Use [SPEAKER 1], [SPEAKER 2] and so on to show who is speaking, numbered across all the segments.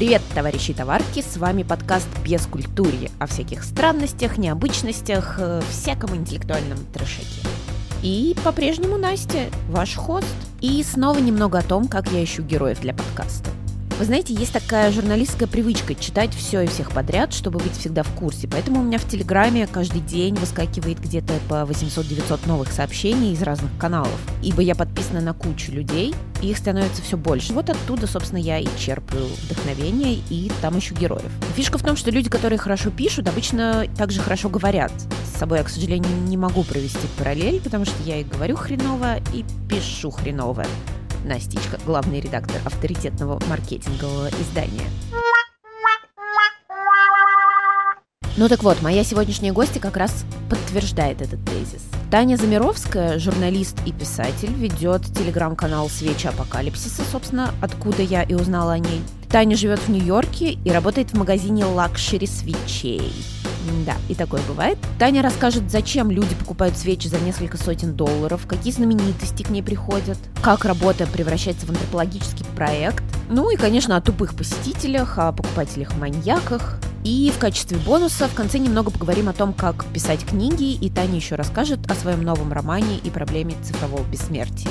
[SPEAKER 1] Привет, товарищи товарки, с вами подкаст «Без культурье» о всяких странностях, необычностях, э, всяком интеллектуальном трешеке. И по-прежнему Настя, ваш хост. И снова немного о том, как я ищу героев для подкаста. Вы знаете, есть такая журналистская привычка читать все и всех подряд, чтобы быть всегда в курсе. Поэтому у меня в Телеграме каждый день выскакивает где-то по 800-900 новых сообщений из разных каналов. Ибо я подписана на кучу людей, и их становится все больше. Вот оттуда, собственно, я и черпаю вдохновение, и там ищу героев. Фишка в том, что люди, которые хорошо пишут, обычно также хорошо говорят. С собой я, к сожалению, не могу провести параллель, потому что я и говорю хреново, и пишу хреново. Настичка, главный редактор авторитетного маркетингового издания. Ну так вот, моя сегодняшняя гостья как раз подтверждает этот тезис. Таня Замировская, журналист и писатель, ведет телеграм-канал «Свечи апокалипсиса», собственно, откуда я и узнала о ней. Таня живет в Нью-Йорке и работает в магазине лакшери свечей. Да, и такое бывает. Таня расскажет, зачем люди покупают свечи за несколько сотен долларов, какие знаменитости к ней приходят, как работа превращается в антропологический проект, ну и, конечно, о тупых посетителях, о покупателях-маньяках. И в качестве бонуса в конце немного поговорим о том, как писать книги, и Таня еще расскажет о своем новом романе и проблеме цифрового бессмертия.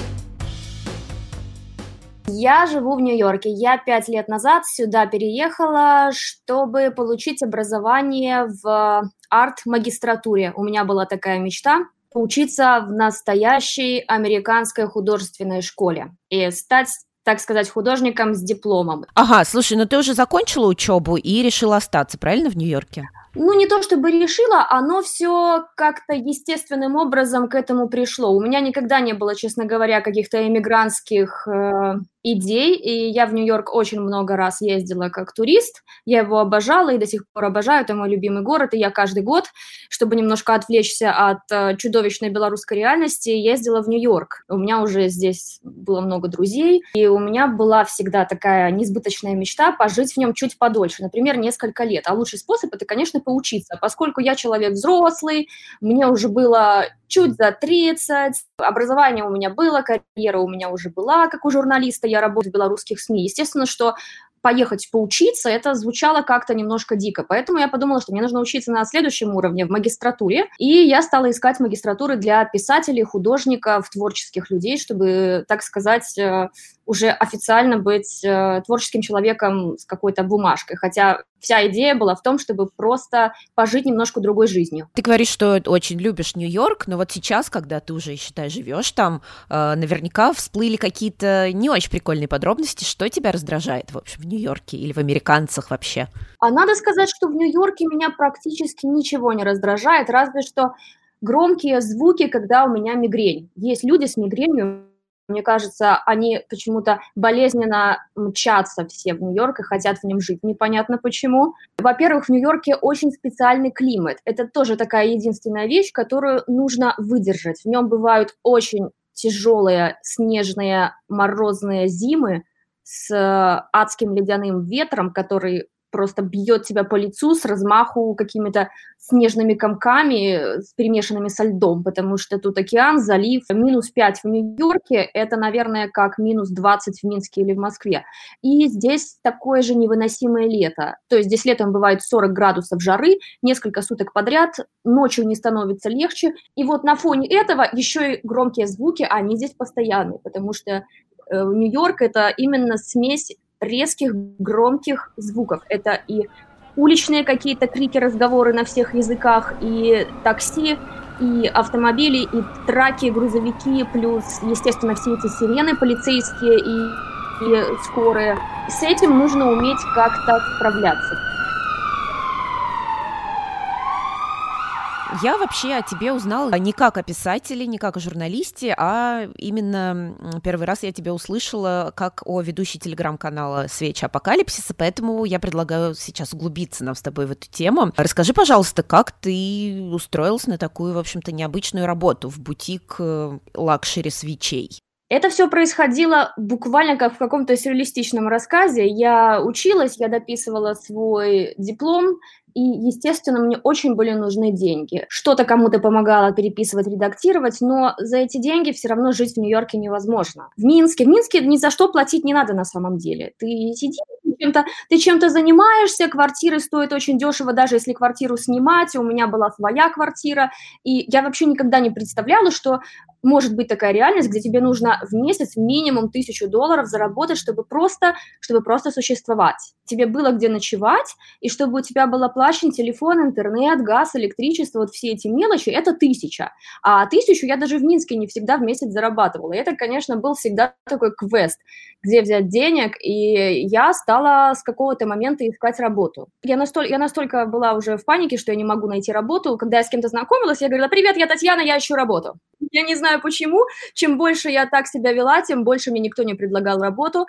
[SPEAKER 2] Я живу в Нью-Йорке. Я пять лет назад сюда переехала, чтобы получить образование в арт-магистратуре. У меня была такая мечта поучиться в настоящей американской художественной школе и стать так сказать, художником с дипломом.
[SPEAKER 1] Ага, слушай, ну ты уже закончила учебу и решила остаться, правильно, в Нью-Йорке?
[SPEAKER 2] ну, не то чтобы решила, оно все как-то естественным образом к этому пришло. У меня никогда не было, честно говоря, каких-то эмигрантских э, идей, и я в Нью-Йорк очень много раз ездила как турист, я его обожала и до сих пор обожаю, это мой любимый город, и я каждый год, чтобы немножко отвлечься от э, чудовищной белорусской реальности, ездила в Нью-Йорк. У меня уже здесь было много друзей, и у меня была всегда такая несбыточная мечта пожить в нем чуть подольше, например, несколько лет. А лучший способ – это, конечно, поучиться, поскольку я человек взрослый, мне уже было чуть за 30, образование у меня было, карьера у меня уже была, как у журналиста, я работаю в белорусских СМИ. Естественно, что поехать поучиться, это звучало как-то немножко дико. Поэтому я подумала, что мне нужно учиться на следующем уровне, в магистратуре. И я стала искать магистратуры для писателей, художников, творческих людей, чтобы, так сказать, э, уже официально быть э, творческим человеком с какой-то бумажкой. Хотя вся идея была в том, чтобы просто пожить немножко другой жизнью.
[SPEAKER 1] Ты говоришь, что очень любишь Нью-Йорк, но вот сейчас, когда ты уже, считай, живешь там, э, наверняка всплыли какие-то не очень прикольные подробности. Что тебя раздражает, в общем, в Нью-Йорке или в американцах вообще?
[SPEAKER 2] А надо сказать, что в Нью-Йорке меня практически ничего не раздражает, разве что громкие звуки, когда у меня мигрень. Есть люди с мигренью, мне кажется, они почему-то болезненно мчатся все в Нью-Йорк и хотят в нем жить. Непонятно почему. Во-первых, в Нью-Йорке очень специальный климат. Это тоже такая единственная вещь, которую нужно выдержать. В нем бывают очень тяжелые снежные морозные зимы с адским ледяным ветром, который просто бьет тебя по лицу с размаху какими-то снежными комками, с перемешанными со льдом, потому что тут океан, залив. Минус 5 в Нью-Йорке – это, наверное, как минус 20 в Минске или в Москве. И здесь такое же невыносимое лето. То есть здесь летом бывает 40 градусов жары, несколько суток подряд, ночью не становится легче. И вот на фоне этого еще и громкие звуки, они здесь постоянные, потому что э, Нью-Йорк – это именно смесь резких, громких звуков. Это и уличные какие-то крики, разговоры на всех языках, и такси, и автомобили, и траки, грузовики, плюс, естественно, все эти сирены полицейские и, и скорые. С этим нужно уметь как-то справляться.
[SPEAKER 1] Я вообще о тебе узнала не как о писателе, не как о журналисте, а именно первый раз я тебя услышала как о ведущей телеграм-канала «Свечи апокалипсиса», поэтому я предлагаю сейчас углубиться нам с тобой в эту тему. Расскажи, пожалуйста, как ты устроился на такую, в общем-то, необычную работу в бутик э, лакшери свечей?
[SPEAKER 2] Это все происходило буквально как в каком-то сюрреалистичном рассказе. Я училась, я дописывала свой диплом, и, естественно, мне очень были нужны деньги. Что-то кому-то помогало переписывать, редактировать, но за эти деньги все равно жить в Нью-Йорке невозможно. В Минске, в Минске ни за что платить не надо на самом деле. Ты сиди чем-то, ты чем-то занимаешься, квартиры стоят очень дешево, даже если квартиру снимать, у меня была своя квартира, и я вообще никогда не представляла, что может быть такая реальность, где тебе нужно в месяц минимум тысячу долларов заработать, чтобы просто, чтобы просто существовать. Тебе было где ночевать, и чтобы у тебя был оплачен телефон, интернет, газ, электричество, вот все эти мелочи, это тысяча. А тысячу я даже в Минске не всегда в месяц зарабатывала. И это, конечно, был всегда такой квест, где взять денег, и я стала с какого-то момента искать работу. Я настолько, я настолько была уже в панике, что я не могу найти работу. Когда я с кем-то знакомилась, я говорила, привет, я Татьяна, я ищу работу. Я не знаю почему. Чем больше я так себя вела, тем больше мне никто не предлагал работу.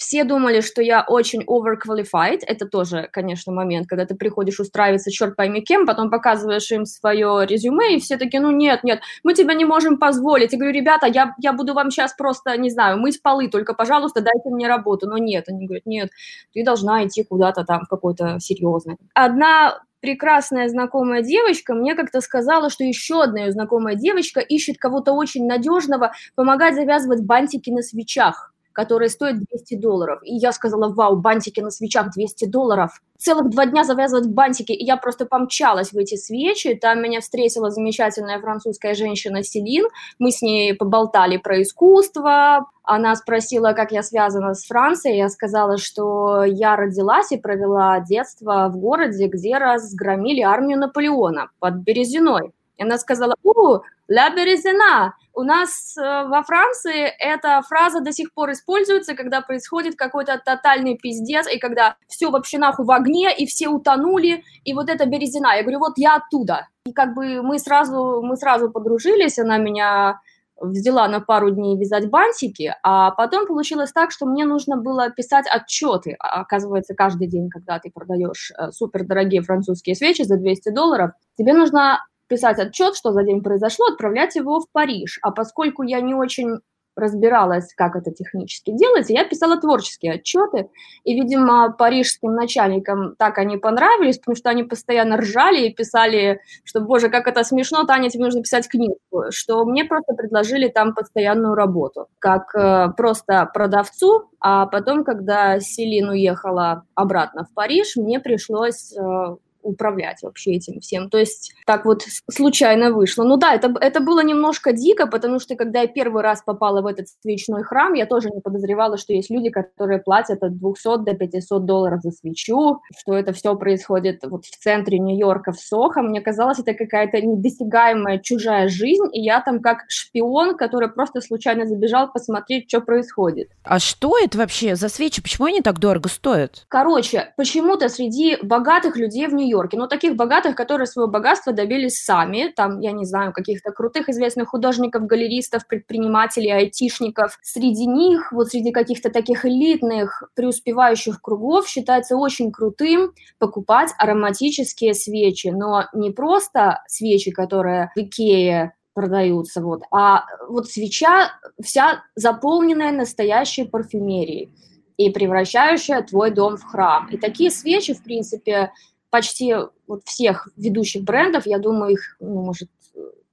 [SPEAKER 2] Все думали, что я очень overqualified. Это тоже, конечно, момент, когда ты приходишь устраиваться, черт пойми кем, потом показываешь им свое резюме, и все такие, ну нет, нет, мы тебя не можем позволить. Я говорю, ребята, я, я буду вам сейчас просто, не знаю, мыть полы, только, пожалуйста, дайте мне работу. Но нет, они говорят, нет, ты должна идти куда-то там в какой-то серьезный. Одна прекрасная знакомая девочка мне как-то сказала, что еще одна ее знакомая девочка ищет кого-то очень надежного, помогать завязывать бантики на свечах которые стоят 200 долларов. И я сказала, вау, бантики на свечах 200 долларов. Целых два дня завязывать бантики, и я просто помчалась в эти свечи. Там меня встретила замечательная французская женщина Селин. Мы с ней поболтали про искусство, она спросила, как я связана с Францией. Я сказала, что я родилась и провела детство в городе, где разгромили армию Наполеона под Березиной. И она сказала, у, «Ля Березина». У нас э, во Франции эта фраза до сих пор используется, когда происходит какой-то тотальный пиздец, и когда все вообще нахуй в огне, и все утонули, и вот это Березина. Я говорю, вот я оттуда. И как бы мы сразу, мы сразу подружились, она меня взяла на пару дней вязать бантики, а потом получилось так, что мне нужно было писать отчеты. А, оказывается, каждый день, когда ты продаешь э, супердорогие французские свечи за 200 долларов, тебе нужно писать отчет, что за день произошло, отправлять его в Париж. А поскольку я не очень разбиралась, как это технически делается, я писала творческие отчеты, и, видимо, парижским начальникам так они понравились, потому что они постоянно ржали и писали, что, боже, как это смешно, Таня, тебе нужно писать книгу, что мне просто предложили там постоянную работу, как э, просто продавцу, а потом, когда Селин уехала обратно в Париж, мне пришлось э, управлять вообще этим всем. То есть так вот случайно вышло. Ну да, это, это было немножко дико, потому что когда я первый раз попала в этот свечной храм, я тоже не подозревала, что есть люди, которые платят от 200 до 500 долларов за свечу, что это все происходит вот в центре Нью-Йорка, в Сохо. Мне казалось, это какая-то недосягаемая чужая жизнь, и я там как шпион, который просто случайно забежал посмотреть, что происходит.
[SPEAKER 1] А что это вообще за свечи? Почему они так дорого стоят?
[SPEAKER 2] Короче, почему-то среди богатых людей в нью Нью-Йорке, но таких богатых, которые свое богатство добились сами, там, я не знаю, каких-то крутых известных художников, галеристов, предпринимателей, айтишников. Среди них, вот среди каких-то таких элитных, преуспевающих кругов считается очень крутым покупать ароматические свечи, но не просто свечи, которые в Икее продаются, вот, а вот свеча вся заполненная настоящей парфюмерией и превращающая твой дом в храм. И такие свечи, в принципе, почти вот всех ведущих брендов, я думаю, их, ну, может,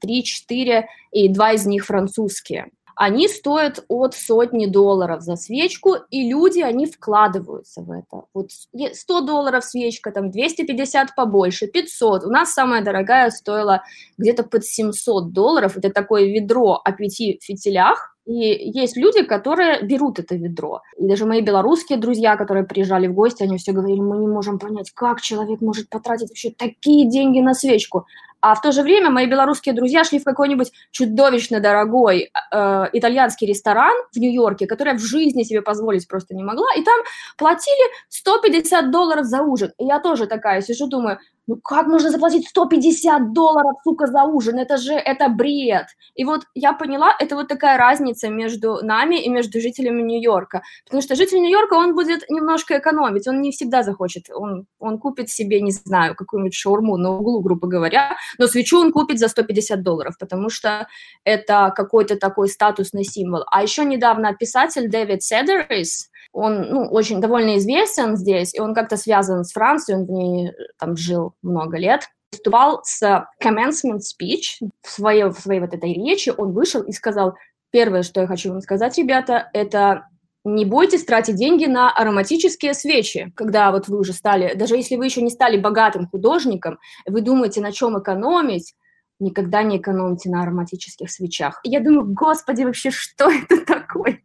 [SPEAKER 2] 3-4, и два из них французские. Они стоят от сотни долларов за свечку, и люди, они вкладываются в это. Вот 100 долларов свечка, там 250 побольше, 500. У нас самая дорогая стоила где-то под 700 долларов. Это такое ведро о пяти фитилях, и есть люди, которые берут это ведро. И даже мои белорусские друзья, которые приезжали в гости, они все говорили, мы не можем понять, как человек может потратить вообще такие деньги на свечку. А в то же время мои белорусские друзья шли в какой-нибудь чудовищно дорогой э, итальянский ресторан в Нью-Йорке, который я в жизни себе позволить просто не могла, и там платили 150 долларов за ужин. И я тоже такая сижу, думаю, ну как можно заплатить 150 долларов, сука, за ужин? Это же, это бред. И вот я поняла, это вот такая разница между нами и между жителями Нью-Йорка. Потому что житель Нью-Йорка, он будет немножко экономить, он не всегда захочет. Он, он купит себе, не знаю, какую-нибудь шаурму на углу, грубо говоря, но свечу он купит за 150 долларов, потому что это какой-то такой статусный символ. А еще недавно писатель Дэвид Седерис, он ну, очень довольно известен здесь, и он как-то связан с Францией, он в ней там жил много лет. Выступал с commencement speech в своей, в своей вот этой речи, он вышел и сказал, первое, что я хочу вам сказать, ребята, это не бойтесь тратить деньги на ароматические свечи, когда вот вы уже стали, даже если вы еще не стали богатым художником, вы думаете, на чем экономить, никогда не экономьте на ароматических свечах. И я думаю, господи, вообще, что это такое?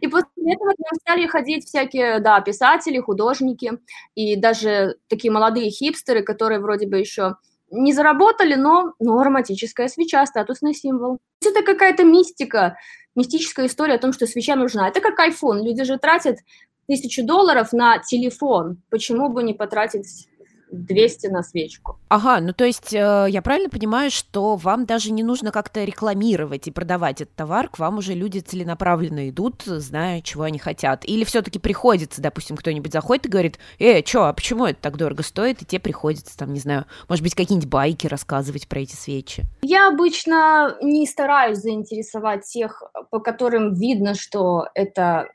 [SPEAKER 2] И после этого к нам стали ходить всякие, да, писатели, художники, и даже такие молодые хипстеры, которые вроде бы еще не заработали, но, но ароматическая свеча, статусный символ. Это какая-то мистика, мистическая история о том, что свеча нужна. Это как iPhone. Люди же тратят тысячу долларов на телефон. Почему бы не потратить 200 на свечку.
[SPEAKER 1] Ага, ну то есть э, я правильно понимаю, что вам даже не нужно как-то рекламировать и продавать этот товар, к вам уже люди целенаправленно идут, зная, чего они хотят. Или все-таки приходится, допустим, кто-нибудь заходит и говорит, э, что, а почему это так дорого стоит? И тебе приходится, там, не знаю, может быть, какие-нибудь байки рассказывать про эти свечи.
[SPEAKER 2] Я обычно не стараюсь заинтересовать тех, по которым видно, что это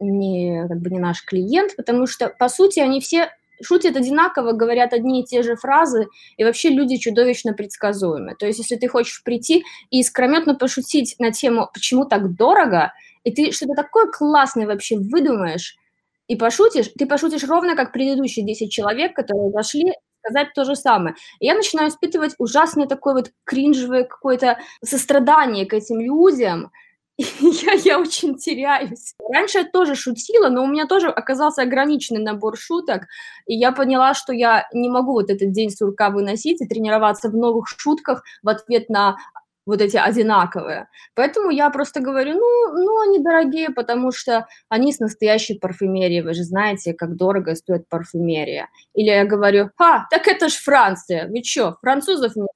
[SPEAKER 2] не, как бы не наш клиент, потому что, по сути, они все шутят одинаково, говорят одни и те же фразы, и вообще люди чудовищно предсказуемы. То есть, если ты хочешь прийти и искрометно пошутить на тему «почему так дорого?», и ты что-то такое классное вообще выдумаешь, и пошутишь, ты пошутишь ровно как предыдущие 10 человек, которые зашли сказать то же самое. И я начинаю испытывать ужасное такое вот кринжевое какое-то сострадание к этим людям, я, я очень теряюсь. Раньше я тоже шутила, но у меня тоже оказался ограниченный набор шуток, и я поняла, что я не могу вот этот день сурка выносить и тренироваться в новых шутках в ответ на вот эти одинаковые. Поэтому я просто говорю, ну, ну, они дорогие, потому что они с настоящей парфюмерией. Вы же знаете, как дорого стоит парфюмерия. Или я говорю, ха, так это ж Франция. Вы что, французов не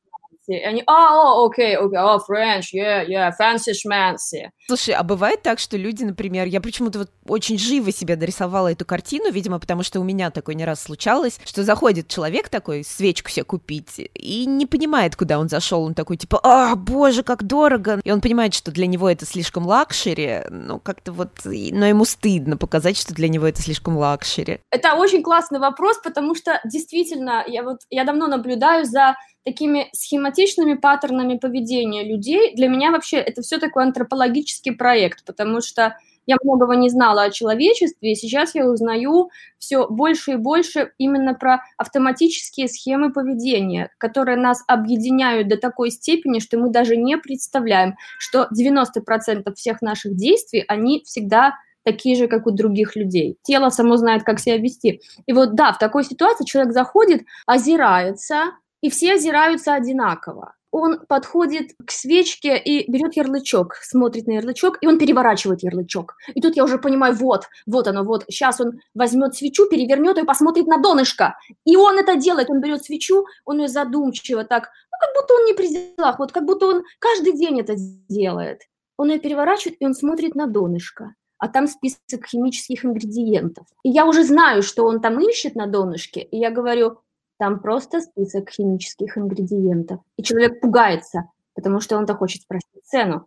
[SPEAKER 2] и они, а, окей, окей, о, French, yeah, yeah, fancy schmancy.
[SPEAKER 1] Слушай, а бывает так, что люди, например, я почему-то вот очень живо себе дорисовала эту картину, видимо, потому что у меня такое не раз случалось, что заходит человек такой, свечку себе купить, и не понимает, куда он зашел, он такой, типа, а, боже, как дорого, и он понимает, что для него это слишком лакшери, ну, как-то вот, но ему стыдно показать, что для него это слишком лакшери.
[SPEAKER 2] Это очень классный вопрос, потому что действительно, я вот, я давно наблюдаю за такими схематичными паттернами поведения людей. Для меня вообще это все такой антропологический проект, потому что я многого не знала о человечестве, и сейчас я узнаю все больше и больше именно про автоматические схемы поведения, которые нас объединяют до такой степени, что мы даже не представляем, что 90% всех наших действий, они всегда такие же, как у других людей. Тело само знает, как себя вести. И вот да, в такой ситуации человек заходит, озирается, и все озираются одинаково. Он подходит к свечке и берет ярлычок, смотрит на ярлычок, и он переворачивает ярлычок. И тут я уже понимаю, вот, вот оно, вот. Сейчас он возьмет свечу, перевернет ее и посмотрит на донышко. И он это делает, он берет свечу, он ее задумчиво так, ну, как будто он не при делах, вот как будто он каждый день это делает. Он ее переворачивает, и он смотрит на донышко а там список химических ингредиентов. И я уже знаю, что он там ищет на донышке, и я говорю, там просто список химических ингредиентов. И человек пугается, потому что он-то хочет спросить цену.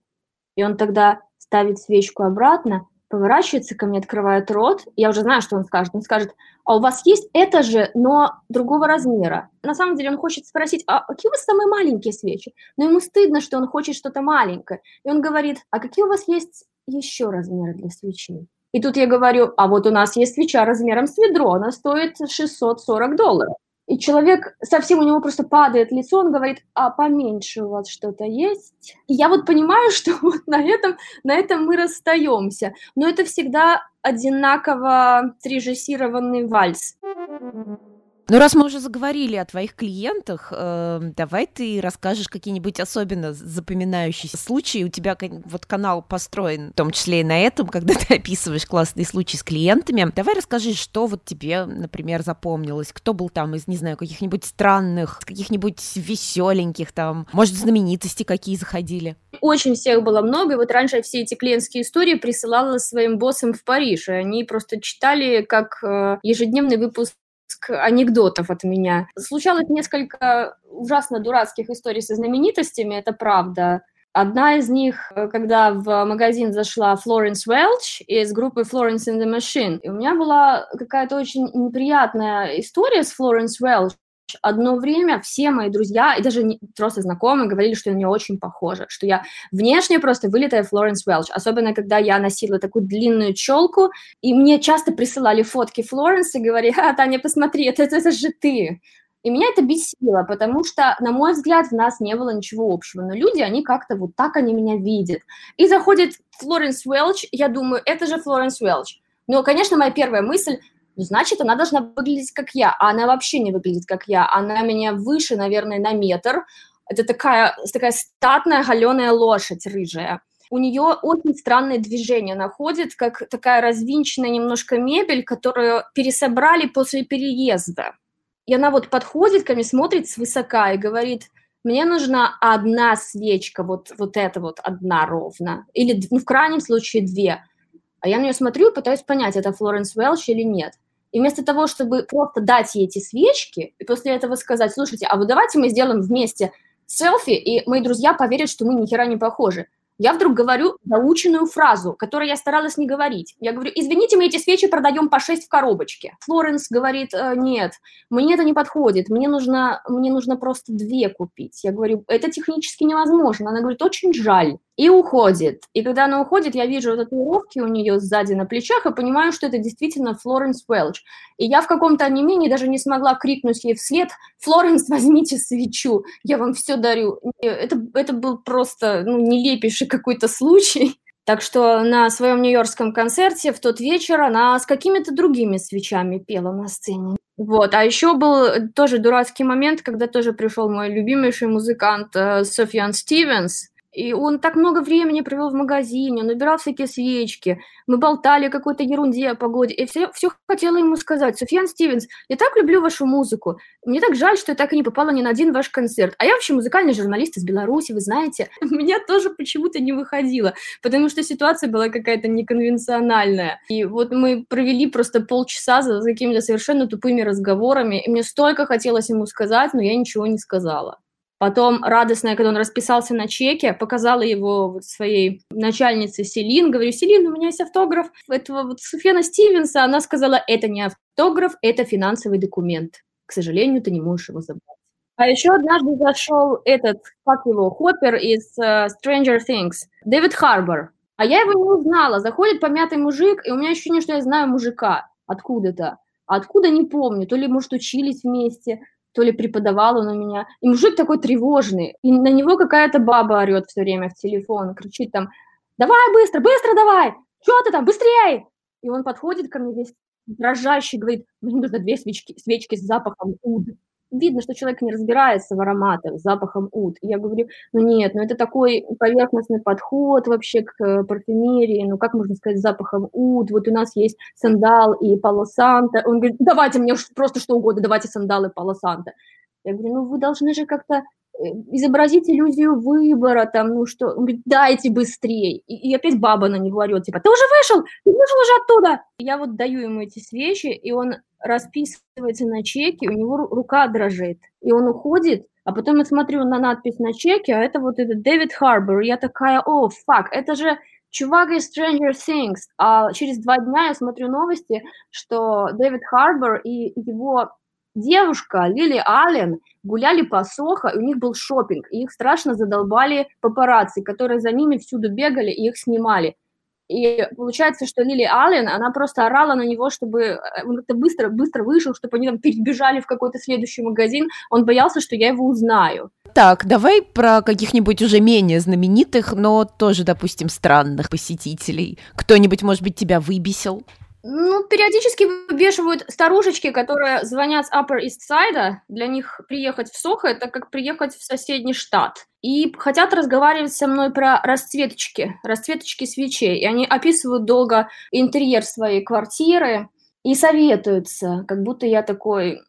[SPEAKER 2] И он тогда ставит свечку обратно, поворачивается ко мне, открывает рот. Я уже знаю, что он скажет. Он скажет, а у вас есть это же, но другого размера. На самом деле он хочет спросить, а какие у вас самые маленькие свечи? Но ему стыдно, что он хочет что-то маленькое. И он говорит, а какие у вас есть еще размеры для свечей? И тут я говорю, а вот у нас есть свеча размером с ведро, она стоит 640 долларов. И человек совсем у него просто падает лицо, он говорит, а поменьше у вас что-то есть? И я вот понимаю, что вот на этом, на этом мы расстаемся. Но это всегда одинаково срежиссированный вальс.
[SPEAKER 1] Ну, раз мы уже заговорили о твоих клиентах, э, давай ты расскажешь какие-нибудь особенно запоминающиеся случаи. У тебя вот канал построен, в том числе и на этом, когда ты описываешь классные случаи с клиентами. Давай расскажи, что вот тебе, например, запомнилось. Кто был там из, не знаю, каких-нибудь странных, каких-нибудь веселеньких там, может, знаменитости какие заходили?
[SPEAKER 2] Очень всех было много, и вот раньше я все эти клиентские истории присылала своим боссам в Париж, и они просто читали как э, ежедневный выпуск анекдотов от меня. Случалось несколько ужасно дурацких историй со знаменитостями, это правда. Одна из них, э, когда в магазин зашла Флоренс Уэлч из группы Florence in the Machine. И у меня была какая-то очень неприятная история с Флоренс Уэлч, Одно время все мои друзья и даже не, просто знакомые говорили, что я на нее очень похожа, что я внешне просто вылитая Флоренс Уэлч, особенно когда я носила такую длинную челку, и мне часто присылали фотки Флоренс и говорили, а, Таня, посмотри, это, это, это же ты. И меня это бесило, потому что, на мой взгляд, в нас не было ничего общего. Но люди, они как-то вот так они меня видят. И заходит Флоренс Уэлч, я думаю, это же Флоренс Уэлч. Но, конечно, моя первая мысль, значит, она должна выглядеть как я, а она вообще не выглядит как я. Она меня выше, наверное, на метр. Это такая, такая статная галеная лошадь рыжая. У нее очень странные движения. Она ходит, как такая развинченная немножко мебель, которую пересобрали после переезда. И она вот подходит ко мне, смотрит свысока и говорит, мне нужна одна свечка, вот, вот эта вот одна ровно. Или, ну, в крайнем случае, две. А я на нее смотрю и пытаюсь понять, это Флоренс Уэлч или нет. И вместо того, чтобы просто дать ей эти свечки, и после этого сказать, слушайте, а вот давайте мы сделаем вместе селфи, и мои друзья поверят, что мы ни хера не похожи я вдруг говорю заученную фразу, которую я старалась не говорить. Я говорю, извините, мы эти свечи продаем по 6 в коробочке. Флоренс говорит, «Э, нет, мне это не подходит, мне нужно, мне нужно просто две купить. Я говорю, это технически невозможно. Она говорит, очень жаль и уходит. И когда она уходит, я вижу татуировки у нее сзади на плечах и понимаю, что это действительно Флоренс Уэлч. И я в каком-то онемении даже не смогла крикнуть ей вслед «Флоренс, возьмите свечу, я вам все дарю». Это, это был просто ну, нелепейший какой-то случай. Так что на своем нью-йоркском концерте в тот вечер она с какими-то другими свечами пела на сцене. Вот, а еще был тоже дурацкий момент, когда тоже пришел мой любимейший музыкант э, Софьян Стивенс, и он так много времени провел в магазине, он убирал всякие свечки, мы болтали о какой-то ерунде о погоде, и все, все хотела ему сказать, Софьян Стивенс, я так люблю вашу музыку, мне так жаль, что я так и не попала ни на один ваш концерт, а я вообще музыкальный журналист из Беларуси, вы знаете, у меня тоже почему-то не выходило, потому что ситуация была какая-то неконвенциональная, и вот мы провели просто полчаса за какими-то совершенно тупыми разговорами, и мне столько хотелось ему сказать, но я ничего не сказала. Потом радостная, когда он расписался на чеке, показала его вот своей начальнице Селин. Говорю, Селин, у меня есть автограф этого вот Суфена Стивенса. Она сказала, это не автограф, это финансовый документ. К сожалению, ты не можешь его забрать. А еще однажды зашел этот, как его, Хоппер из uh, Stranger Things, Дэвид Харбор. А я его не узнала. Заходит помятый мужик, и у меня ощущение, что я знаю мужика откуда-то. А откуда не помню. То ли, может, учились вместе, то ли преподавал он у меня. И мужик такой тревожный, и на него какая-то баба орет все время в телефон, кричит там, давай быстро, быстро давай, что ты там, быстрее! И он подходит ко мне весь дрожащий, говорит, мне нужно две свечки, свечки с запахом уд видно, что человек не разбирается в ароматах, запахом уд. И я говорю, ну нет, ну это такой поверхностный подход вообще к э, парфюмерии, ну как можно сказать запахом уд, вот у нас есть сандал и полосанта. Он говорит, давайте мне просто что угодно, давайте сандал и полосанта. Я говорю, ну вы должны же как-то изобразить иллюзию выбора, там, ну что, он говорит, дайте быстрее. И, и опять баба на него орет, типа, ты уже вышел, ты вышел уже оттуда. Я вот даю ему эти свечи, и он расписывается на чеке, у него рука дрожит, и он уходит, а потом я смотрю на надпись на чеке, а это вот этот Дэвид Харбор, я такая, о, фак, это же чувак из Stranger Things. А через два дня я смотрю новости, что Дэвид Харбор и его девушка Лили Аллен гуляли по Сохо, и у них был шопинг, и их страшно задолбали папарацци, которые за ними всюду бегали и их снимали. И получается, что Лили Аллен, она просто орала на него, чтобы э, он как-то быстро-быстро вышел, чтобы они там перебежали в какой-то следующий магазин. Он боялся, что я его узнаю.
[SPEAKER 1] Так, давай про каких-нибудь уже менее знаменитых, но тоже, допустим, странных посетителей. Кто-нибудь, может быть, тебя выбесил?
[SPEAKER 2] Ну, периодически выбешивают старушечки, которые звонят с Upper East Side. Для них приехать в Сохо – это как приехать в соседний штат. И хотят разговаривать со мной про расцветочки, расцветочки свечей. И они описывают долго интерьер своей квартиры и советуются, как будто я такой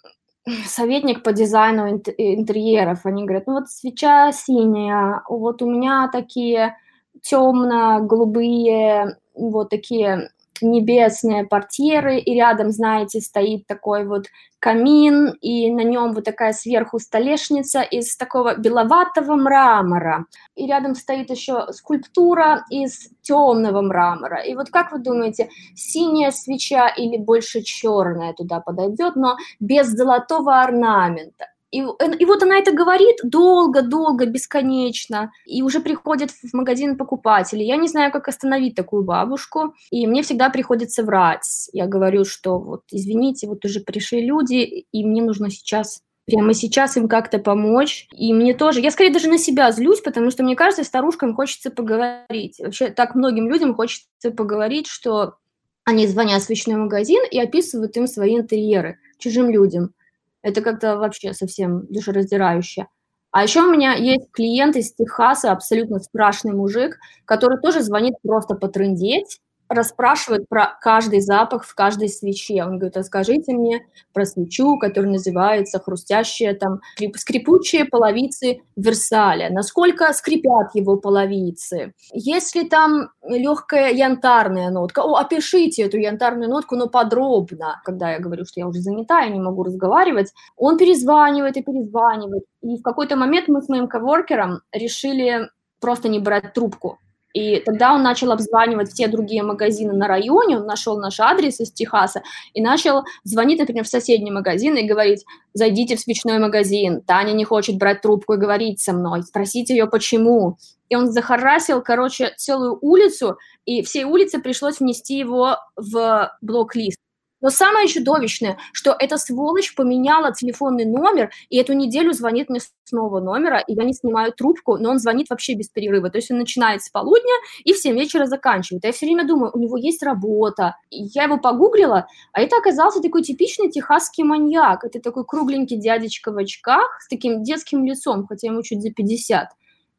[SPEAKER 2] советник по дизайну интерьеров. Они говорят, ну вот свеча синяя, вот у меня такие темно-голубые, вот такие небесные портьеры, и рядом, знаете, стоит такой вот камин, и на нем вот такая сверху столешница из такого беловатого мрамора. И рядом стоит еще скульптура из темного мрамора. И вот как вы думаете, синяя свеча или больше черная туда подойдет, но без золотого орнамента? И, и вот она это говорит долго-долго, бесконечно, и уже приходят в магазин покупатели. Я не знаю, как остановить такую бабушку, и мне всегда приходится врать. Я говорю, что вот, извините, вот уже пришли люди, и мне нужно сейчас прямо сейчас им как-то помочь. И мне тоже, я скорее даже на себя злюсь, потому что мне кажется, старушкам хочется поговорить. Вообще так многим людям хочется поговорить, что они звонят в свечной магазин и описывают им свои интерьеры чужим людям. Это как-то вообще совсем душераздирающе. А еще у меня есть клиент из Техаса, абсолютно страшный мужик, который тоже звонит просто потрындеть, расспрашивает про каждый запах в каждой свече. Он говорит, расскажите мне про свечу, которая называется хрустящие там скрипучие половицы Версаля. Насколько скрипят его половицы? Есть ли там легкая янтарная нотка? О, опишите эту янтарную нотку, но подробно. Когда я говорю, что я уже занята, я не могу разговаривать, он перезванивает и перезванивает. И в какой-то момент мы с моим коворкером решили просто не брать трубку и тогда он начал обзванивать все другие магазины на районе, он нашел наш адрес из Техаса и начал звонить, например, в соседний магазин и говорить, зайдите в свечной магазин, Таня не хочет брать трубку и говорить со мной, спросите ее почему. И он захарасил, короче, целую улицу, и всей улице пришлось внести его в блок-лист. Но самое чудовищное, что эта сволочь поменяла телефонный номер, и эту неделю звонит мне с нового номера, и я не снимаю трубку, но он звонит вообще без перерыва. То есть он начинает с полудня и в 7 вечера заканчивает. Я все время думаю, у него есть работа. Я его погуглила, а это оказался такой типичный техасский маньяк. Это такой кругленький дядечка в очках с таким детским лицом, хотя ему чуть за 50.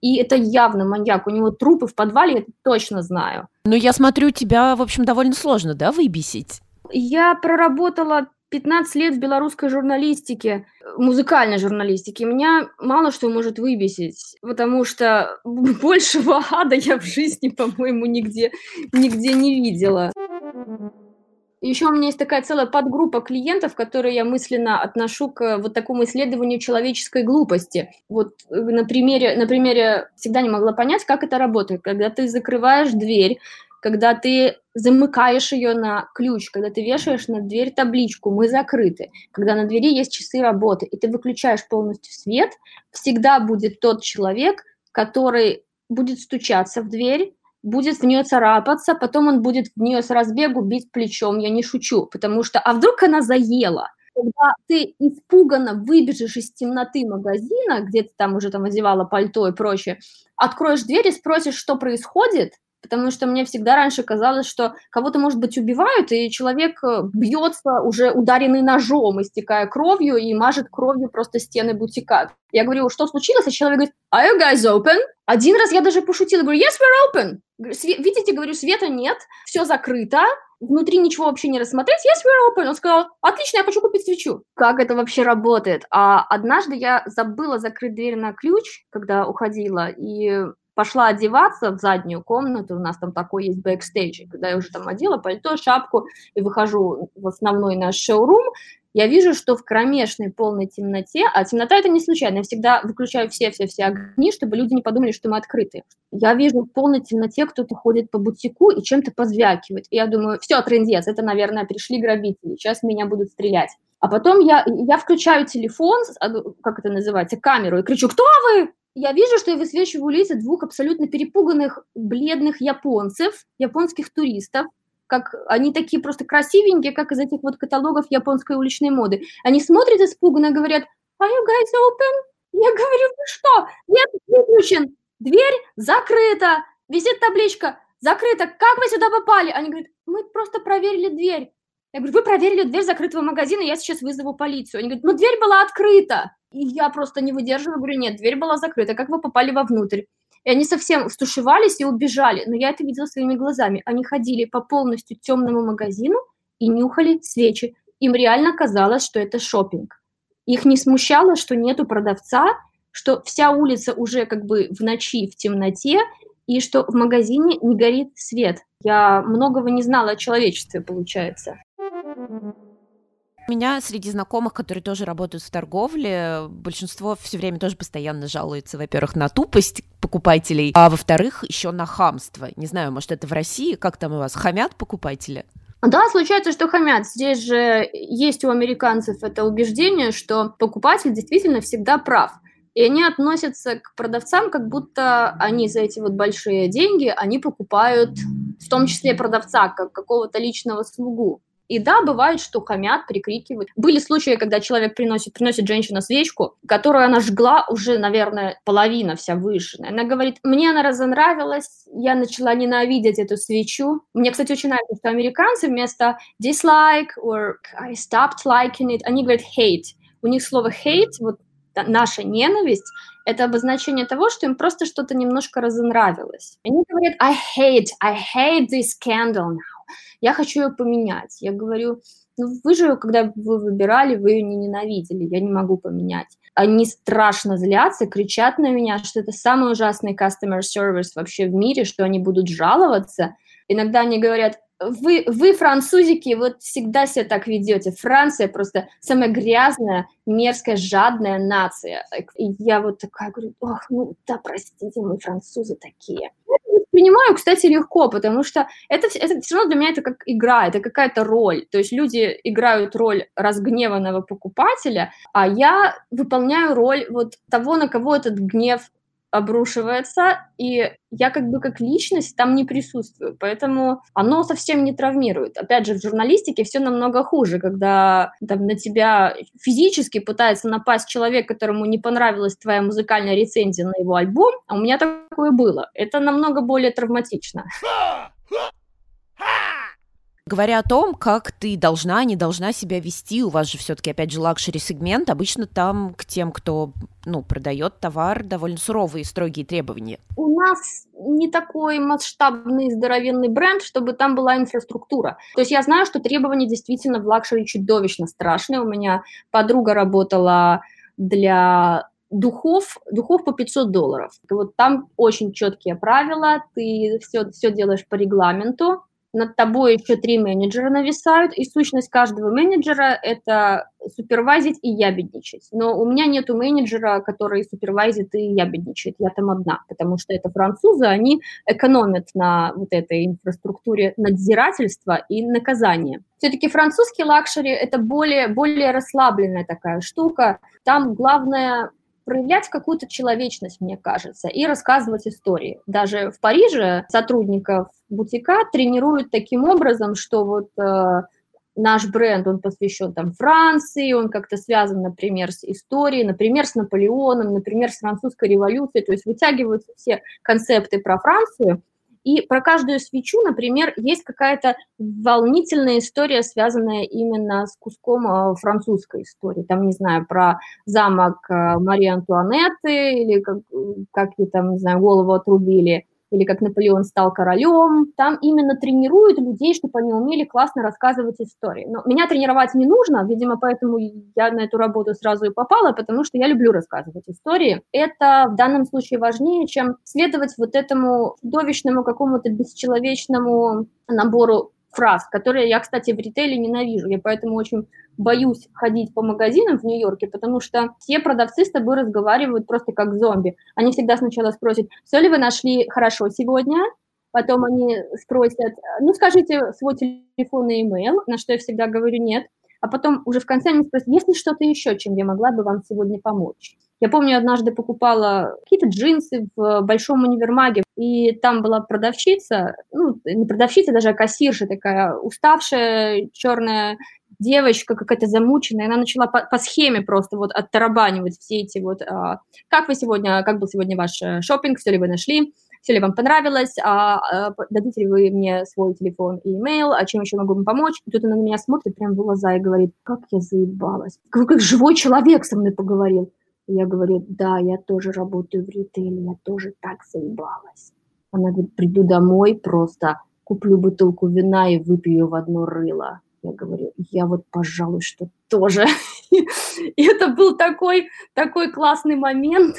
[SPEAKER 2] И это явно маньяк. У него трупы в подвале, я точно знаю.
[SPEAKER 1] Ну, я смотрю, тебя, в общем, довольно сложно, да, выбесить?
[SPEAKER 2] Я проработала 15 лет в белорусской журналистике, музыкальной журналистике. Меня мало что может выбесить, потому что большего ада я в жизни, по-моему, нигде, нигде не видела. Еще у меня есть такая целая подгруппа клиентов, которые я мысленно отношу к вот такому исследованию человеческой глупости. Вот э, на примере, на примере всегда не могла понять, как это работает. Когда ты закрываешь дверь, когда ты замыкаешь ее на ключ, когда ты вешаешь на дверь табличку «Мы закрыты», когда на двери есть часы работы, и ты выключаешь полностью свет, всегда будет тот человек, который будет стучаться в дверь, будет в нее царапаться, потом он будет в нее с разбегу бить плечом, я не шучу, потому что, а вдруг она заела? Когда ты испуганно выбежишь из темноты магазина, где ты там уже там одевала пальто и прочее, откроешь дверь и спросишь, что происходит, потому что мне всегда раньше казалось, что кого-то, может быть, убивают, и человек э, бьется уже ударенный ножом, истекая кровью, и мажет кровью просто стены бутика. Я говорю, что случилось? А человек говорит, are you guys open? Один раз я даже пошутила, говорю, yes, we're open. Видите, говорю, света нет, все закрыто, внутри ничего вообще не рассмотреть, yes, we're open. Он сказал, отлично, я хочу купить свечу. Как это вообще работает? А однажды я забыла закрыть дверь на ключ, когда уходила, и пошла одеваться в заднюю комнату, у нас там такой есть бэкстейдж, когда я уже там одела пальто, шапку и выхожу в основной наш шоурум, я вижу, что в кромешной полной темноте, а темнота это не случайно, я всегда выключаю все-все-все огни, чтобы люди не подумали, что мы открыты. Я вижу в полной темноте кто-то ходит по бутику и чем-то позвякивает. И я думаю, все, трендец, это, наверное, пришли грабители, сейчас меня будут стрелять. А потом я, я включаю телефон, а, ну, как это называется, камеру, и кричу, кто вы? Я вижу, что я высвечиваю лица двух абсолютно перепуганных, бледных японцев, японских туристов, как они такие просто красивенькие, как из этих вот каталогов японской уличной моды. Они смотрят испуганно и говорят, are you guys open? Я говорю, вы что? Нет, выключен. Дверь закрыта. Висит табличка, закрыта. Как вы сюда попали? Они говорят, мы просто проверили дверь. Я говорю, вы проверили дверь закрытого магазина, я сейчас вызову полицию. Они говорят, ну дверь была открыта. И я просто не выдерживаю, говорю, нет, дверь была закрыта, как вы попали вовнутрь? И они совсем стушевались и убежали, но я это видела своими глазами. Они ходили по полностью темному магазину и нюхали свечи. Им реально казалось, что это шопинг. Их не смущало, что нету продавца, что вся улица уже как бы в ночи, в темноте, и что в магазине не горит свет. Я многого не знала о человечестве, получается.
[SPEAKER 1] У меня среди знакомых, которые тоже работают в торговле, большинство все время тоже постоянно жалуется, во-первых, на тупость покупателей, а во-вторых, еще на хамство. Не знаю, может, это в России, как там у вас, хамят покупатели?
[SPEAKER 2] Да, случается, что хамят. Здесь же есть у американцев это убеждение, что покупатель действительно всегда прав. И они относятся к продавцам, как будто они за эти вот большие деньги, они покупают в том числе продавца, как какого-то личного слугу. И да, бывает, что хамят, прикрикивают. Были случаи, когда человек приносит, приносит женщина свечку, которую она жгла уже, наверное, половина вся выжженная. Она говорит, мне она разонравилась, я начала ненавидеть эту свечу. Мне, кстати, очень нравится, что американцы вместо dislike or I stopped liking it, они говорят hate. У них слово hate, вот наша ненависть, это обозначение того, что им просто что-то немножко разонравилось. Они говорят, I hate, I hate this candle я хочу ее поменять. Я говорю, ну вы же, когда вы выбирали, вы ее не ненавидели, я не могу поменять. Они страшно злятся, кричат на меня, что это самый ужасный customer service вообще в мире, что они будут жаловаться. Иногда они говорят, вы, вы, французики, вот всегда себя так ведете. Франция просто самая грязная, мерзкая, жадная нация. И я вот такая говорю, ох, ну да, простите, мы французы такие воспринимаю, кстати, легко, потому что это, это все равно для меня это как игра, это какая-то роль. То есть люди играют роль разгневанного покупателя, а я выполняю роль вот того, на кого этот гнев обрушивается, и я как бы как личность там не присутствую, поэтому оно совсем не травмирует. Опять же, в журналистике все намного хуже, когда там на тебя физически пытается напасть человек, которому не понравилась твоя музыкальная рецензия на его альбом, а у меня такое было. Это намного более травматично.
[SPEAKER 1] Говоря о том, как ты должна, не должна себя вести, у вас же все-таки, опять же, лакшери-сегмент, обычно там к тем, кто ну, продает товар, довольно суровые, строгие требования.
[SPEAKER 2] У нас не такой масштабный, здоровенный бренд, чтобы там была инфраструктура. То есть я знаю, что требования действительно в лакшери чудовищно страшные. У меня подруга работала для духов, духов по 500 долларов. Вот там очень четкие правила, ты все, все делаешь по регламенту, над тобой еще три менеджера нависают, и сущность каждого менеджера – это супервайзить и ябедничать. Но у меня нету менеджера, который супервайзит и ябедничает, я там одна, потому что это французы, они экономят на вот этой инфраструктуре надзирательства и наказания. Все-таки французский лакшери – это более, более расслабленная такая штука, там главное проявлять какую-то человечность, мне кажется, и рассказывать истории. Даже в Париже сотрудников бутика тренируют таким образом, что вот э, наш бренд, он посвящен там Франции, он как-то связан, например, с историей, например, с Наполеоном, например, с французской революцией, то есть вытягиваются все концепты про Францию, и про каждую свечу, например, есть какая-то волнительная история, связанная именно с куском э, французской истории. Там, не знаю, про замок э, Марии Антуанетты, или как, как ей там, не знаю, голову отрубили, или как Наполеон стал королем. Там именно тренируют людей, чтобы они умели классно рассказывать истории. Но меня тренировать не нужно, видимо, поэтому я на эту работу сразу и попала, потому что я люблю рассказывать истории. Это в данном случае важнее, чем следовать вот этому чудовищному какому-то бесчеловечному набору фраз, которые я, кстати, в ритейле ненавижу. Я поэтому очень боюсь ходить по магазинам в Нью-Йорке, потому что все продавцы с тобой разговаривают просто как зомби. Они всегда сначала спросят, все ли вы нашли хорошо сегодня, потом они спросят, ну, скажите свой телефон и имейл, на что я всегда говорю нет, а потом уже в конце они спросят, есть ли что-то еще, чем я могла бы вам сегодня помочь. Я помню, однажды покупала какие-то джинсы в большом универмаге, и там была продавщица, ну, не продавщица, даже а кассирша такая, уставшая, черная девочка какая-то замученная, она начала по, по схеме просто вот оттарабанивать все эти вот, а, как вы сегодня, как был сегодня ваш э, шопинг, все ли вы нашли, все ли вам понравилось, а, а, дадите ли вы мне свой телефон и имейл, а чем еще могу вам помочь. И тут она на меня смотрит прям в глаза и говорит, как я заебалась, как, как живой человек со мной поговорил. Я говорю, да, я тоже работаю в ритейле, я тоже так заебалась. Она говорит, приду домой просто, куплю бутылку вина и выпью в одно рыло. Я говорю, я вот, пожалуй, что тоже. И это был такой, такой классный момент.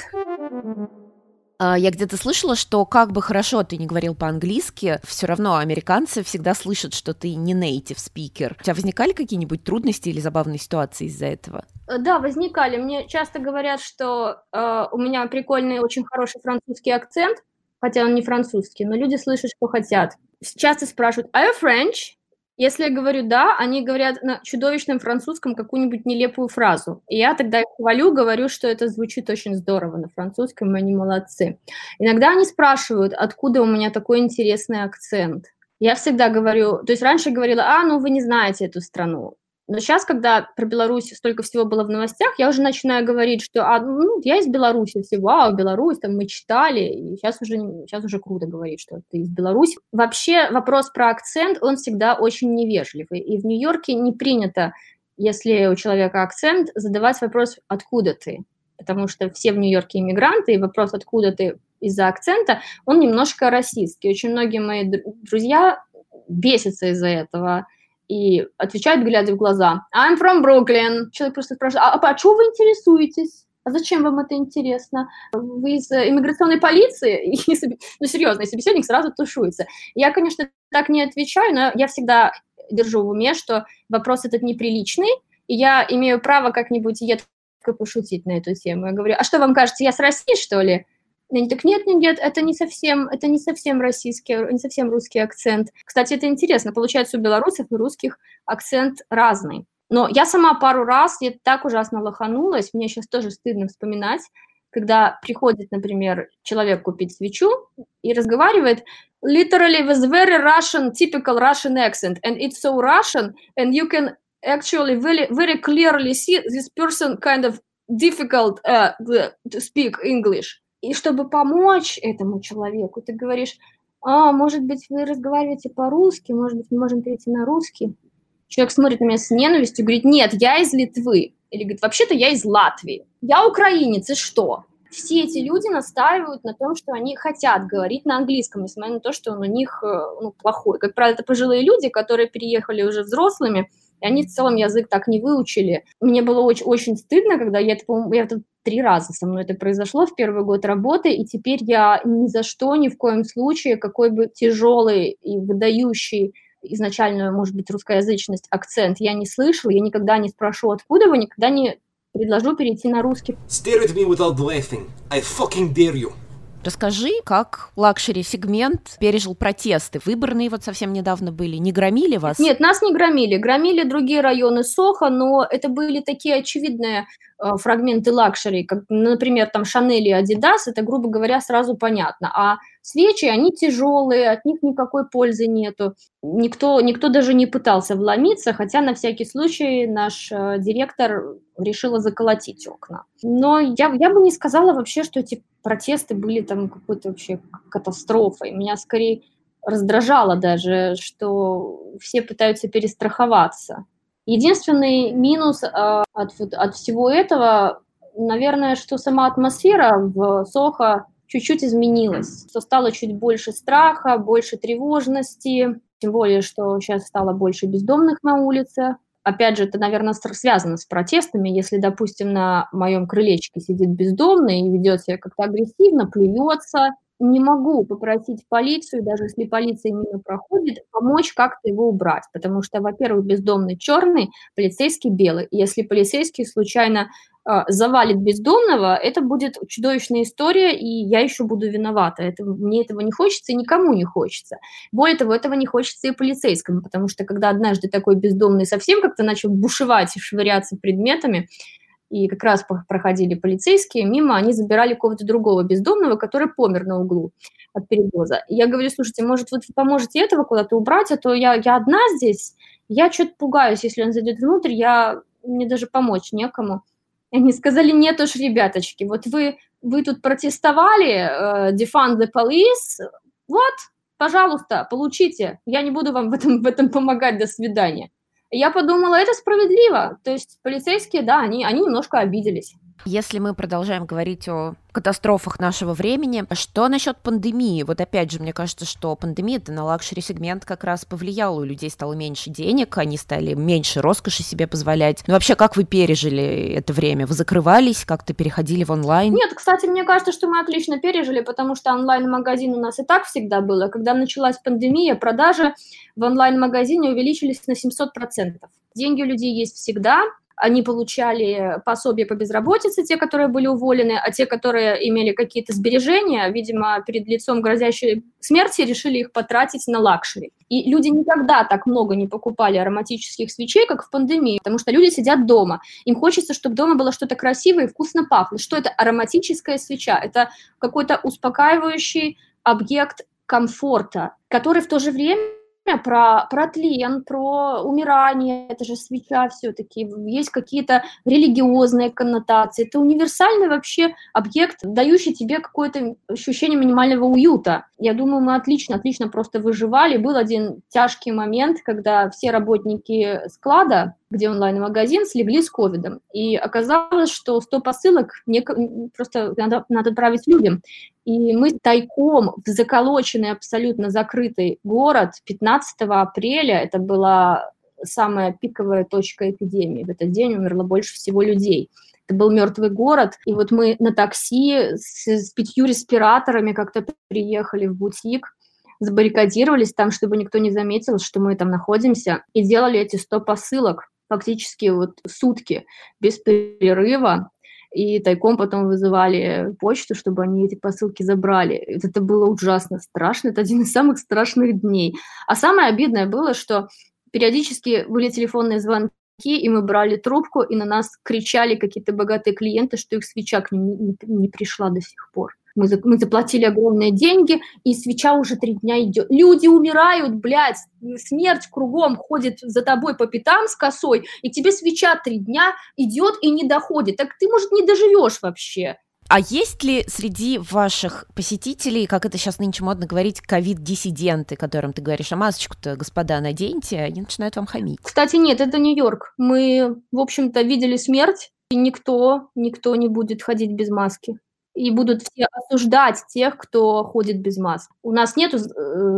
[SPEAKER 1] А, я где-то слышала, что как бы хорошо ты не говорил по-английски, все равно американцы всегда слышат, что ты не native speaker. У тебя возникали какие-нибудь трудности или забавные ситуации из-за этого?
[SPEAKER 2] Э, да, возникали. Мне часто говорят, что э, у меня прикольный, очень хороший французский акцент, хотя он не французский, но люди слышат, что хотят. Часто спрашивают, are you French? Если я говорю «да», они говорят на чудовищном французском какую-нибудь нелепую фразу. И я тогда их хвалю, говорю, что это звучит очень здорово на французском, они молодцы. Иногда они спрашивают, откуда у меня такой интересный акцент. Я всегда говорю, то есть раньше говорила, а, ну вы не знаете эту страну. Но сейчас, когда про Беларусь столько всего было в новостях, я уже начинаю говорить, что а, ну, я из Беларуси, все, вау, Беларусь, там мы читали, и сейчас уже, сейчас уже круто говорить, что ты из Беларуси. Вообще вопрос про акцент, он всегда очень невежливый, и в Нью-Йорке не принято, если у человека акцент, задавать вопрос «откуда ты?», потому что все в Нью-Йорке иммигранты, и вопрос «откуда ты?» из-за акцента, он немножко расистский. Очень многие мои друзья бесятся из-за этого, и отвечает, глядя в глаза, I'm from Brooklyn. Человек просто спрашивает, а, а, чего вы интересуетесь? А зачем вам это интересно? Вы из э, иммиграционной полиции? Ну, серьезно, и собеседник сразу тушуется. Я, конечно, так не отвечаю, но я всегда держу в уме, что вопрос этот неприличный, и я имею право как-нибудь едко пошутить на эту тему. Я говорю, а что вам кажется, я с России, что ли? Они так, нет, нет, нет, это не совсем, это не совсем российский, не совсем русский акцент. Кстати, это интересно, получается, у белорусов и русских акцент разный. Но я сама пару раз, я так ужасно лоханулась, мне сейчас тоже стыдно вспоминать, когда приходит, например, человек купить свечу и разговаривает literally with very Russian, typical Russian accent, and it's so Russian, and you can actually very, very clearly see this person kind of difficult uh, to speak English. И чтобы помочь этому человеку, ты говоришь, а, может быть, вы разговариваете по-русски, может быть, мы можем перейти на русский. Человек смотрит на меня с ненавистью, говорит, нет, я из Литвы. Или говорит, вообще-то я из Латвии. Я украинец, и что? Все эти люди настаивают на том, что они хотят говорить на английском, несмотря на то, что он у них э, ну, плохой. Как правило, это пожилые люди, которые переехали уже взрослыми, и они в целом язык так не выучили. Мне было очень, очень стыдно, когда я это, я это три раза со мной это произошло в первый год работы, и теперь я ни за что, ни в коем случае, какой бы тяжелый и выдающий изначальную, может быть, русскоязычность, акцент я не слышала, я никогда не спрошу, откуда вы, никогда не предложу перейти на русский. Stare at me without laughing. I fucking
[SPEAKER 1] dare you. Расскажи, как лакшери-сегмент пережил протесты. Выборные вот совсем недавно были. Не громили вас?
[SPEAKER 2] Нет, нас не громили. Громили другие районы Сохо, но это были такие очевидные фрагменты лакшери, как, например, там Шанель и Адидас, это, грубо говоря, сразу понятно. А свечи, они тяжелые, от них никакой пользы нету. Никто, никто даже не пытался вломиться, хотя на всякий случай наш э, директор решила заколотить окна. Но я, я бы не сказала вообще, что эти протесты были там какой-то вообще катастрофой. Меня скорее раздражало даже, что все пытаются перестраховаться. Единственный минус э, от, от всего этого, наверное, что сама атмосфера в Сохо чуть-чуть изменилась, что стало чуть больше страха, больше тревожности, тем более, что сейчас стало больше бездомных на улице, опять же, это, наверное, связано с протестами. Если, допустим, на моем крылечке сидит бездомный и ведет себя как-то агрессивно, плюется, не могу попросить полицию, даже если полиция мимо проходит, помочь как-то его убрать, потому что, во-первых, бездомный черный, полицейский белый. Если полицейский случайно э, завалит бездомного, это будет чудовищная история, и я еще буду виновата. Это, мне этого не хочется и никому не хочется. Более того, этого не хочется и полицейскому, потому что когда однажды такой бездомный совсем как-то начал бушевать и швыряться предметами, и как раз проходили полицейские мимо, они забирали кого-то другого бездомного, который помер на углу от передоза. И я говорю, слушайте, может, вот вы поможете этого куда-то убрать, а то я, я одна здесь, я что-то пугаюсь, если он зайдет внутрь, я, мне даже помочь некому. И они сказали, нет уж, ребяточки, вот вы, вы тут протестовали, uh, defund the police, вот, пожалуйста, получите, я не буду вам в этом, в этом помогать, до свидания я подумала, это справедливо. То есть полицейские, да, они, они немножко обиделись.
[SPEAKER 1] Если мы продолжаем говорить о катастрофах нашего времени, что насчет пандемии? Вот опять же, мне кажется, что пандемия это на luxury-сегмент как раз повлияла. У людей стало меньше денег, они стали меньше роскоши себе позволять. Ну вообще, как вы пережили это время? Вы закрывались, как-то переходили в онлайн?
[SPEAKER 2] Нет, кстати, мне кажется, что мы отлично пережили, потому что онлайн-магазин у нас и так всегда было. Когда началась пандемия, продажи в онлайн-магазине увеличились на 700%. Деньги у людей есть всегда, они получали пособие по безработице, те, которые были уволены, а те, которые имели какие-то сбережения, видимо, перед лицом грозящей смерти, решили их потратить на luxury. И люди никогда так много не покупали ароматических свечей, как в пандемии, потому что люди сидят дома. Им хочется, чтобы дома было что-то красивое и вкусно пахло. Что это ароматическая свеча? Это какой-то успокаивающий объект комфорта, который в то же время про, про тлен, про умирание, это же свеча все-таки, есть какие-то религиозные коннотации. Это универсальный вообще объект, дающий тебе какое-то ощущение минимального уюта. Я думаю, мы отлично, отлично просто выживали. Был один тяжкий момент, когда все работники склада где онлайн-магазин, слегли с ковидом. И оказалось, что 100 посылок не, просто надо, надо отправить людям. И мы тайком в заколоченный, абсолютно закрытый город 15 апреля, это была самая пиковая точка эпидемии. В этот день умерло больше всего людей. Это был мертвый город. И вот мы на такси с, с пятью респираторами как-то приехали в бутик, забаррикадировались там, чтобы никто не заметил, что мы там находимся, и делали эти 100 посылок фактически вот сутки без перерыва, и тайком потом вызывали почту, чтобы они эти посылки забрали. Это было ужасно страшно, это один из самых страшных дней. А самое обидное было, что периодически были телефонные звонки, и мы брали трубку, и на нас кричали какие-то богатые клиенты, что их свеча к ним не, не, не пришла до сих пор. Мы, мы заплатили огромные деньги, и свеча уже три дня идет. Люди умирают, блядь, смерть кругом ходит за тобой по пятам с косой, и тебе свеча три дня идет и не доходит. Так ты, может, не доживешь вообще.
[SPEAKER 1] А есть ли среди ваших посетителей, как это сейчас нынче модно говорить, ковид-диссиденты, которым ты говоришь, а масочку-то, господа, наденьте, они начинают вам хамить?
[SPEAKER 2] Кстати, нет, это Нью-Йорк. Мы, в общем-то, видели смерть, и никто, никто не будет ходить без маски и будут все осуждать тех, кто ходит без масок. У нас нет, э,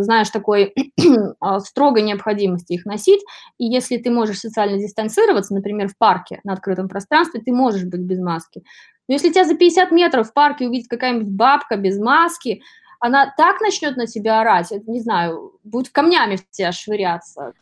[SPEAKER 2] знаешь, такой а, строгой необходимости их носить, и если ты можешь социально дистанцироваться, например, в парке на открытом пространстве, ты можешь быть без маски. Но если тебя за 50 метров в парке увидит какая-нибудь бабка без маски, она так начнет на тебя орать, не знаю, будет камнями в тебя швыряться.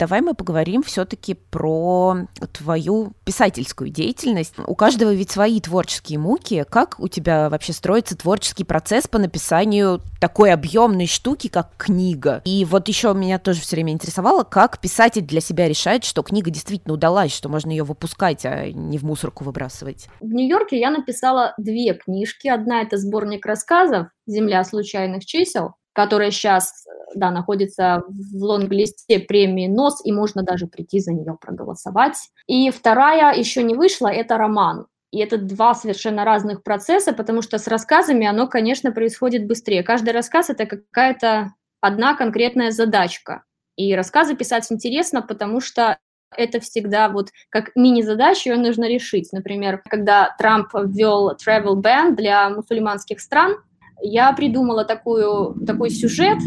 [SPEAKER 1] Давай мы поговорим все-таки про твою писательскую деятельность. У каждого ведь свои творческие муки. Как у тебя вообще строится творческий процесс по написанию такой объемной штуки, как книга? И вот еще меня тоже все время интересовало, как писатель для себя решает, что книга действительно удалась, что можно ее выпускать, а не в мусорку выбрасывать.
[SPEAKER 2] В Нью-Йорке я написала две книжки. Одна это сборник рассказов «Земля случайных чисел», которая сейчас да, находится в лонглисте премии НОС, и можно даже прийти за нее проголосовать. И вторая еще не вышла, это роман. И это два совершенно разных процесса, потому что с рассказами оно, конечно, происходит быстрее. Каждый рассказ – это какая-то одна конкретная задачка. И рассказы писать интересно, потому что это всегда вот как мини-задачу, ее нужно решить. Например, когда Трамп ввел travel ban для мусульманских стран, я придумала такую, такой сюжет,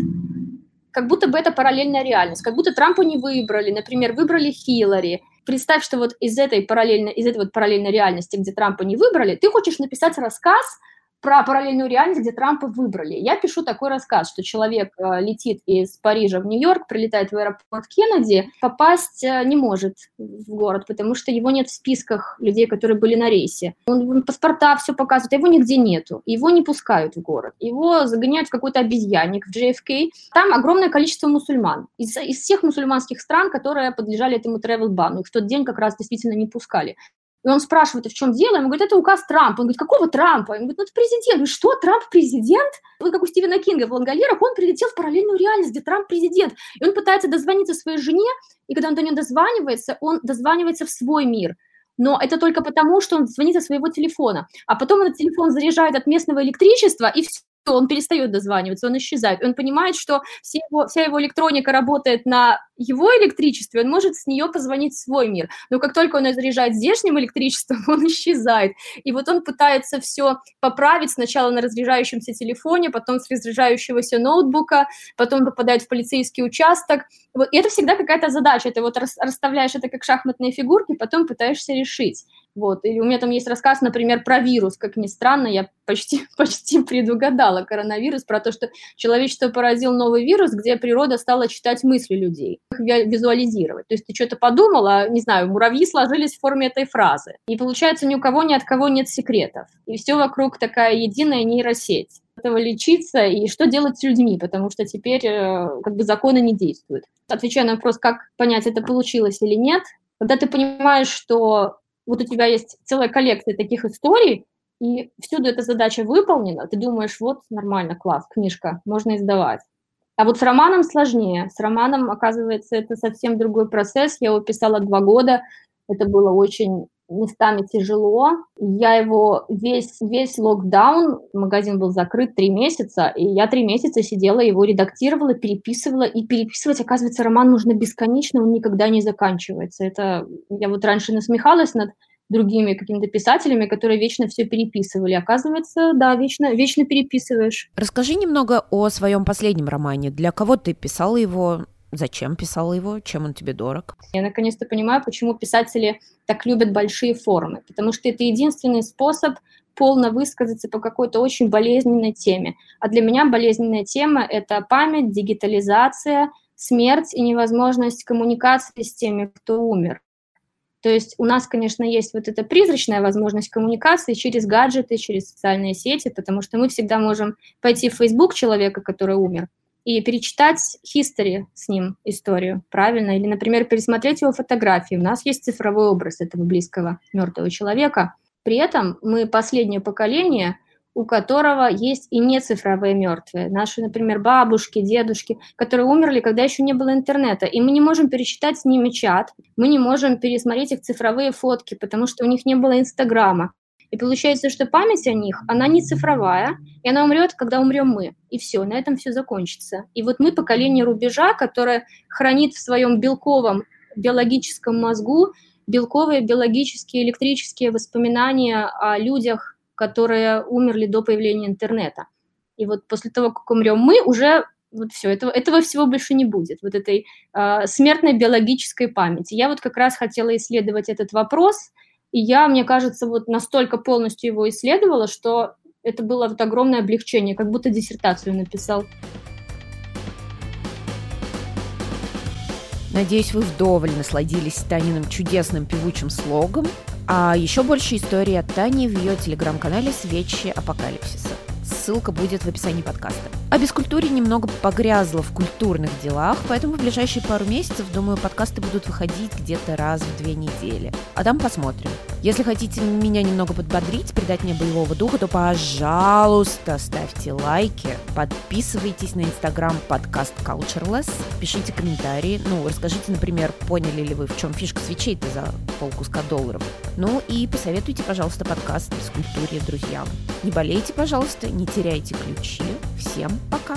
[SPEAKER 2] как будто бы это параллельная реальность, как будто Трампа не выбрали, например, выбрали Хиллари. Представь, что вот из этой параллельной, из этой вот параллельной реальности, где Трампа не выбрали, ты хочешь написать рассказ – про параллельную реальность, где Трампа выбрали. Я пишу такой рассказ, что человек э, летит из Парижа в Нью-Йорк, прилетает в аэропорт Кеннеди, попасть э, не может в город, потому что его нет в списках людей, которые были на рейсе. Он паспорта все показывает, а его нигде нету. Его не пускают в город. Его загоняют в какой-то обезьянник в JFK. Там огромное количество мусульман. Из, из всех мусульманских стран, которые подлежали этому travel-бану. Их в тот день как раз действительно не пускали. И он спрашивает, а в чем дело? Ему говорит, это указ Трампа. Он говорит, какого Трампа? Он говорит, ну это президент. говорит, что, Трамп президент? Вот как у Стивена Кинга в Лангалерах, он прилетел в параллельную реальность, где Трамп президент. И он пытается дозвониться своей жене, и когда он до нее дозванивается, он дозванивается в свой мир. Но это только потому, что он звонит со своего телефона. А потом этот телефон заряжает от местного электричества, и все, он перестает дозваниваться, он исчезает. Он понимает, что все его, вся его электроника работает на его электричестве, он может с нее позвонить в свой мир. Но как только он заряжает здешним электричеством, он исчезает. И вот он пытается все поправить сначала на разряжающемся телефоне, потом с разряжающегося ноутбука, потом попадает в полицейский участок. Вот. И это всегда какая-то задача. Ты вот расставляешь это как шахматные фигурки, потом пытаешься решить. Вот. И у меня там есть рассказ, например, про вирус. Как ни странно, я почти, почти предугадала коронавирус, про то, что человечество поразил новый вирус, где природа стала читать мысли людей, их визуализировать. То есть ты что-то подумала, не знаю, муравьи сложились в форме этой фразы. И получается, ни у кого ни от кого нет секретов. И все вокруг такая единая нейросеть этого лечиться и что делать с людьми, потому что теперь э, как бы законы не действуют. Отвечая на вопрос, как понять, это получилось или нет, когда ты понимаешь, что вот у тебя есть целая коллекция таких историй, и всюду эта задача выполнена, ты думаешь, вот нормально, класс, книжка, можно издавать. А вот с романом сложнее. С романом, оказывается, это совсем другой процесс. Я его писала два года. Это было очень местами тяжело. Я его весь, весь локдаун, магазин был закрыт три месяца, и я три месяца сидела, его редактировала, переписывала, и переписывать, оказывается, роман нужно бесконечно, он никогда не заканчивается. Это я вот раньше насмехалась над другими какими-то писателями, которые вечно все переписывали. Оказывается, да, вечно, вечно переписываешь.
[SPEAKER 1] Расскажи немного о своем последнем романе. Для кого ты писала его? Зачем писала его? Чем он тебе дорог?
[SPEAKER 2] Я наконец-то понимаю, почему писатели так любят большие формы. Потому что это единственный способ полно высказаться по какой-то очень болезненной теме. А для меня болезненная тема – это память, дигитализация, смерть и невозможность коммуникации с теми, кто умер. То есть у нас, конечно, есть вот эта призрачная возможность коммуникации через гаджеты, через социальные сети, потому что мы всегда можем пойти в Facebook человека, который умер, и перечитать history с ним историю, правильно? Или, например, пересмотреть его фотографии. У нас есть цифровой образ этого близкого мертвого человека. При этом мы последнее поколение, у которого есть и не цифровые мертвые. Наши, например, бабушки, дедушки, которые умерли, когда еще не было интернета. И мы не можем перечитать с ними чат, мы не можем пересмотреть их цифровые фотки, потому что у них не было Инстаграма. И получается, что память о них, она не цифровая, и она умрет, когда умрем мы. И все, на этом все закончится. И вот мы поколение рубежа, которое хранит в своем белковом биологическом мозгу белковые, биологические, электрические воспоминания о людях, которые умерли до появления интернета. И вот после того, как умрем мы, уже вот все, этого, этого всего больше не будет, вот этой э, смертной биологической памяти. Я вот как раз хотела исследовать этот вопрос – и я, мне кажется, вот настолько полностью его исследовала, что это было вот огромное облегчение, как будто диссертацию написал.
[SPEAKER 1] Надеюсь, вы вдоволь насладились Таниным чудесным певучим слогом. А еще больше истории от Тани в ее телеграм-канале «Свечи апокалипсиса». Ссылка будет в описании подкаста. А без культуре немного погрязла в культурных делах, поэтому в ближайшие пару месяцев, думаю, подкасты будут выходить где-то раз в две недели. А там посмотрим. Если хотите меня немного подбодрить, придать мне боевого духа, то, пожалуйста, ставьте лайки, подписывайтесь на инстаграм подкаст Cultureless, пишите комментарии, ну, расскажите, например, поняли ли вы, в чем фишка свечей-то за полкуска долларов. Ну и посоветуйте, пожалуйста, подкаст культуре друзьям. Не болейте, пожалуйста, не теряйте ключи. Всем пока!